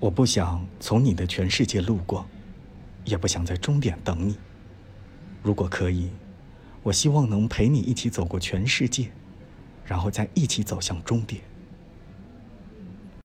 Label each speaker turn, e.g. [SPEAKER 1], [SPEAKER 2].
[SPEAKER 1] 我不想从你的全世界路过也不想在终点等你。如果可以我希望能陪你一起走过全世界然后再一起走向终点。